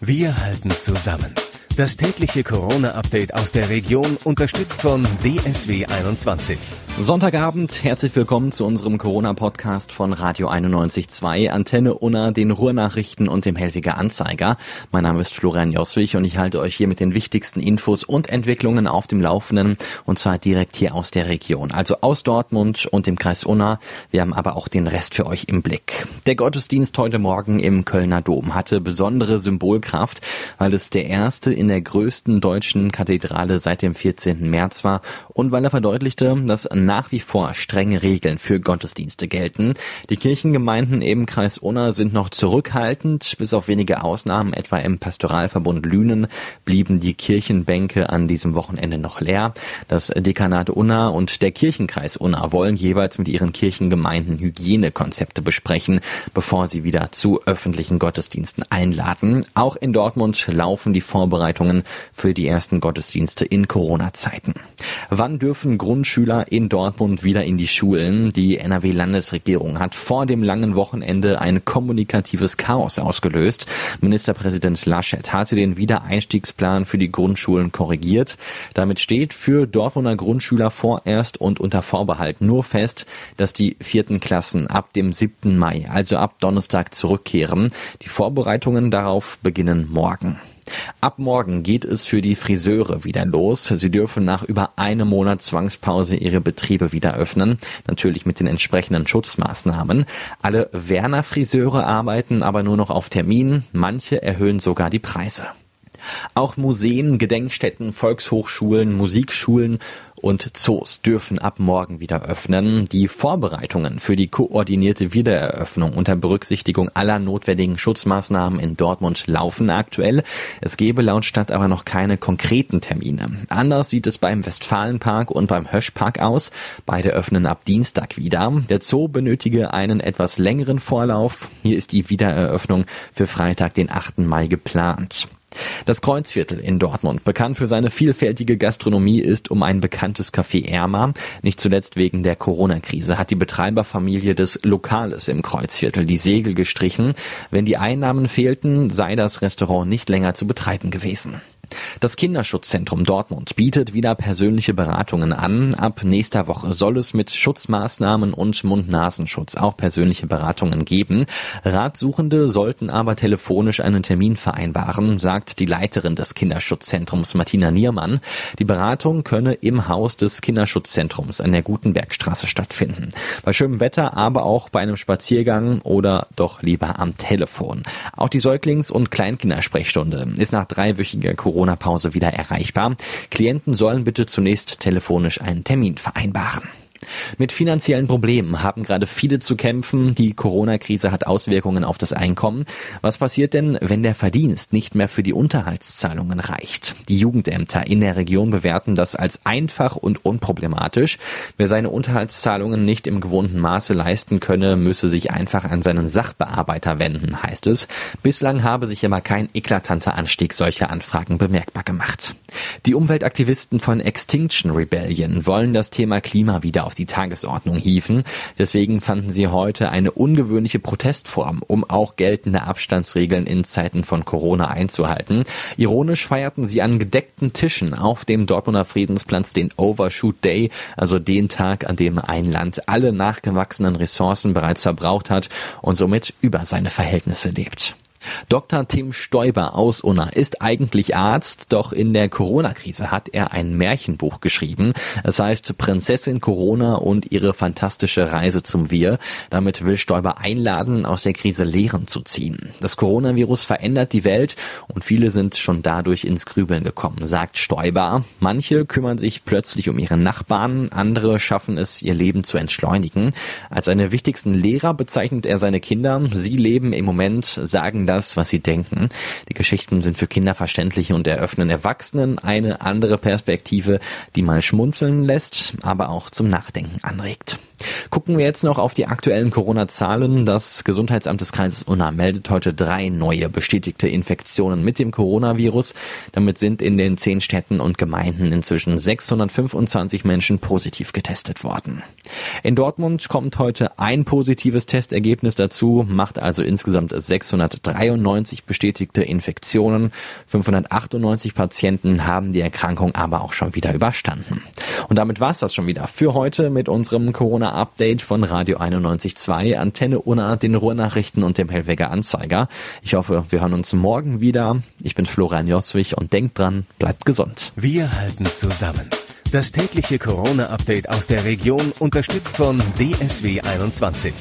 Wir halten zusammen. Das tägliche Corona-Update aus der Region unterstützt von DSW 21. Sonntagabend, herzlich willkommen zu unserem Corona-Podcast von Radio 91.2, Antenne Unna, den Ruhrnachrichten und dem Helfiger Anzeiger. Mein Name ist Florian Joswig und ich halte euch hier mit den wichtigsten Infos und Entwicklungen auf dem Laufenden und zwar direkt hier aus der Region, also aus Dortmund und dem Kreis Unna. Wir haben aber auch den Rest für euch im Blick. Der Gottesdienst heute Morgen im Kölner Dom hatte besondere Symbolkraft, weil es der erste in der größten deutschen Kathedrale seit dem 14. März war und weil er verdeutlichte, dass nach wie vor strenge Regeln für Gottesdienste gelten. Die Kirchengemeinden im Kreis Unna sind noch zurückhaltend, bis auf wenige Ausnahmen, etwa im Pastoralverbund Lünen, blieben die Kirchenbänke an diesem Wochenende noch leer. Das Dekanat Unna und der Kirchenkreis Unna wollen jeweils mit ihren Kirchengemeinden Hygienekonzepte besprechen, bevor sie wieder zu öffentlichen Gottesdiensten einladen. Auch in Dortmund laufen die Vorbereitungen für die ersten Gottesdienste in Corona-Zeiten. Wann dürfen Grundschüler in Dortmund wieder in die Schulen. Die NRW-Landesregierung hat vor dem langen Wochenende ein kommunikatives Chaos ausgelöst. Ministerpräsident Laschet hatte den Wiedereinstiegsplan für die Grundschulen korrigiert. Damit steht für Dortmunder Grundschüler vorerst und unter Vorbehalt nur fest, dass die vierten Klassen ab dem 7. Mai, also ab Donnerstag zurückkehren. Die Vorbereitungen darauf beginnen morgen. Ab morgen geht es für die Friseure wieder los. Sie dürfen nach über einem Monat Zwangspause ihre Betriebe wieder öffnen. Natürlich mit den entsprechenden Schutzmaßnahmen. Alle Werner Friseure arbeiten aber nur noch auf Termin. Manche erhöhen sogar die Preise. Auch Museen, Gedenkstätten, Volkshochschulen, Musikschulen und Zoos dürfen ab morgen wieder öffnen. Die Vorbereitungen für die koordinierte Wiedereröffnung unter Berücksichtigung aller notwendigen Schutzmaßnahmen in Dortmund laufen aktuell. Es gebe laut Stadt aber noch keine konkreten Termine. Anders sieht es beim Westfalenpark und beim Höschpark aus. Beide öffnen ab Dienstag wieder. Der Zoo benötige einen etwas längeren Vorlauf. Hier ist die Wiedereröffnung für Freitag, den 8. Mai geplant. Das Kreuzviertel in Dortmund, bekannt für seine vielfältige Gastronomie, ist um ein bekanntes Café ärmer. Nicht zuletzt wegen der Corona-Krise hat die Betreiberfamilie des Lokales im Kreuzviertel die Segel gestrichen. Wenn die Einnahmen fehlten, sei das Restaurant nicht länger zu betreiben gewesen. Das Kinderschutzzentrum Dortmund bietet wieder persönliche Beratungen an. Ab nächster Woche soll es mit Schutzmaßnahmen und Mund-Nasenschutz auch persönliche Beratungen geben. Ratsuchende sollten aber telefonisch einen Termin vereinbaren, sagt die Leiterin des Kinderschutzzentrums Martina Niermann. Die Beratung könne im Haus des Kinderschutzzentrums an der Gutenbergstraße stattfinden. Bei schönem Wetter, aber auch bei einem Spaziergang oder doch lieber am Telefon. Auch die Säuglings- und Kleinkindersprechstunde ist nach dreiwöchiger Corona Corona-Pause wieder erreichbar. Klienten sollen bitte zunächst telefonisch einen Termin vereinbaren. Mit finanziellen Problemen haben gerade viele zu kämpfen. Die Corona-Krise hat Auswirkungen auf das Einkommen. Was passiert denn, wenn der Verdienst nicht mehr für die Unterhaltszahlungen reicht? Die Jugendämter in der Region bewerten das als einfach und unproblematisch. Wer seine Unterhaltszahlungen nicht im gewohnten Maße leisten könne, müsse sich einfach an seinen Sachbearbeiter wenden, heißt es. Bislang habe sich aber kein eklatanter Anstieg solcher Anfragen bemerkbar gemacht. Die Umweltaktivisten von Extinction Rebellion wollen das Thema Klima wieder auf die Tagesordnung hieven. Deswegen fanden sie heute eine ungewöhnliche Protestform, um auch geltende Abstandsregeln in Zeiten von Corona einzuhalten. Ironisch feierten sie an gedeckten Tischen auf dem Dortmunder Friedensplatz den Overshoot Day, also den Tag, an dem ein Land alle nachgewachsenen Ressourcen bereits verbraucht hat und somit über seine Verhältnisse lebt. Dr. Tim Stoiber aus Unna ist eigentlich Arzt, doch in der Corona-Krise hat er ein Märchenbuch geschrieben. Es heißt Prinzessin Corona und ihre fantastische Reise zum Wir. Damit will Stoiber einladen, aus der Krise Lehren zu ziehen. Das Coronavirus verändert die Welt und viele sind schon dadurch ins Grübeln gekommen, sagt Stoiber. Manche kümmern sich plötzlich um ihre Nachbarn, andere schaffen es, ihr Leben zu entschleunigen. Als seine wichtigsten Lehrer bezeichnet er seine Kinder. Sie leben im Moment, sagen das, was sie denken. Die Geschichten sind für Kinder verständlich und eröffnen Erwachsenen eine andere Perspektive, die mal schmunzeln lässt, aber auch zum Nachdenken anregt. Gucken wir jetzt noch auf die aktuellen Corona-Zahlen. Das Gesundheitsamt des Kreises Unna meldet heute drei neue bestätigte Infektionen mit dem Coronavirus. Damit sind in den zehn Städten und Gemeinden inzwischen 625 Menschen positiv getestet worden. In Dortmund kommt heute ein positives Testergebnis dazu, macht also insgesamt 630 593 bestätigte Infektionen. 598 Patienten haben die Erkrankung aber auch schon wieder überstanden. Und damit war's das schon wieder für heute mit unserem Corona-Update von Radio 91.2, Antenne Unna, den Ruhrnachrichten und dem Hellweger Anzeiger. Ich hoffe, wir hören uns morgen wieder. Ich bin Florian Joswig und denkt dran, bleibt gesund. Wir halten zusammen. Das tägliche Corona-Update aus der Region unterstützt von DSW 21.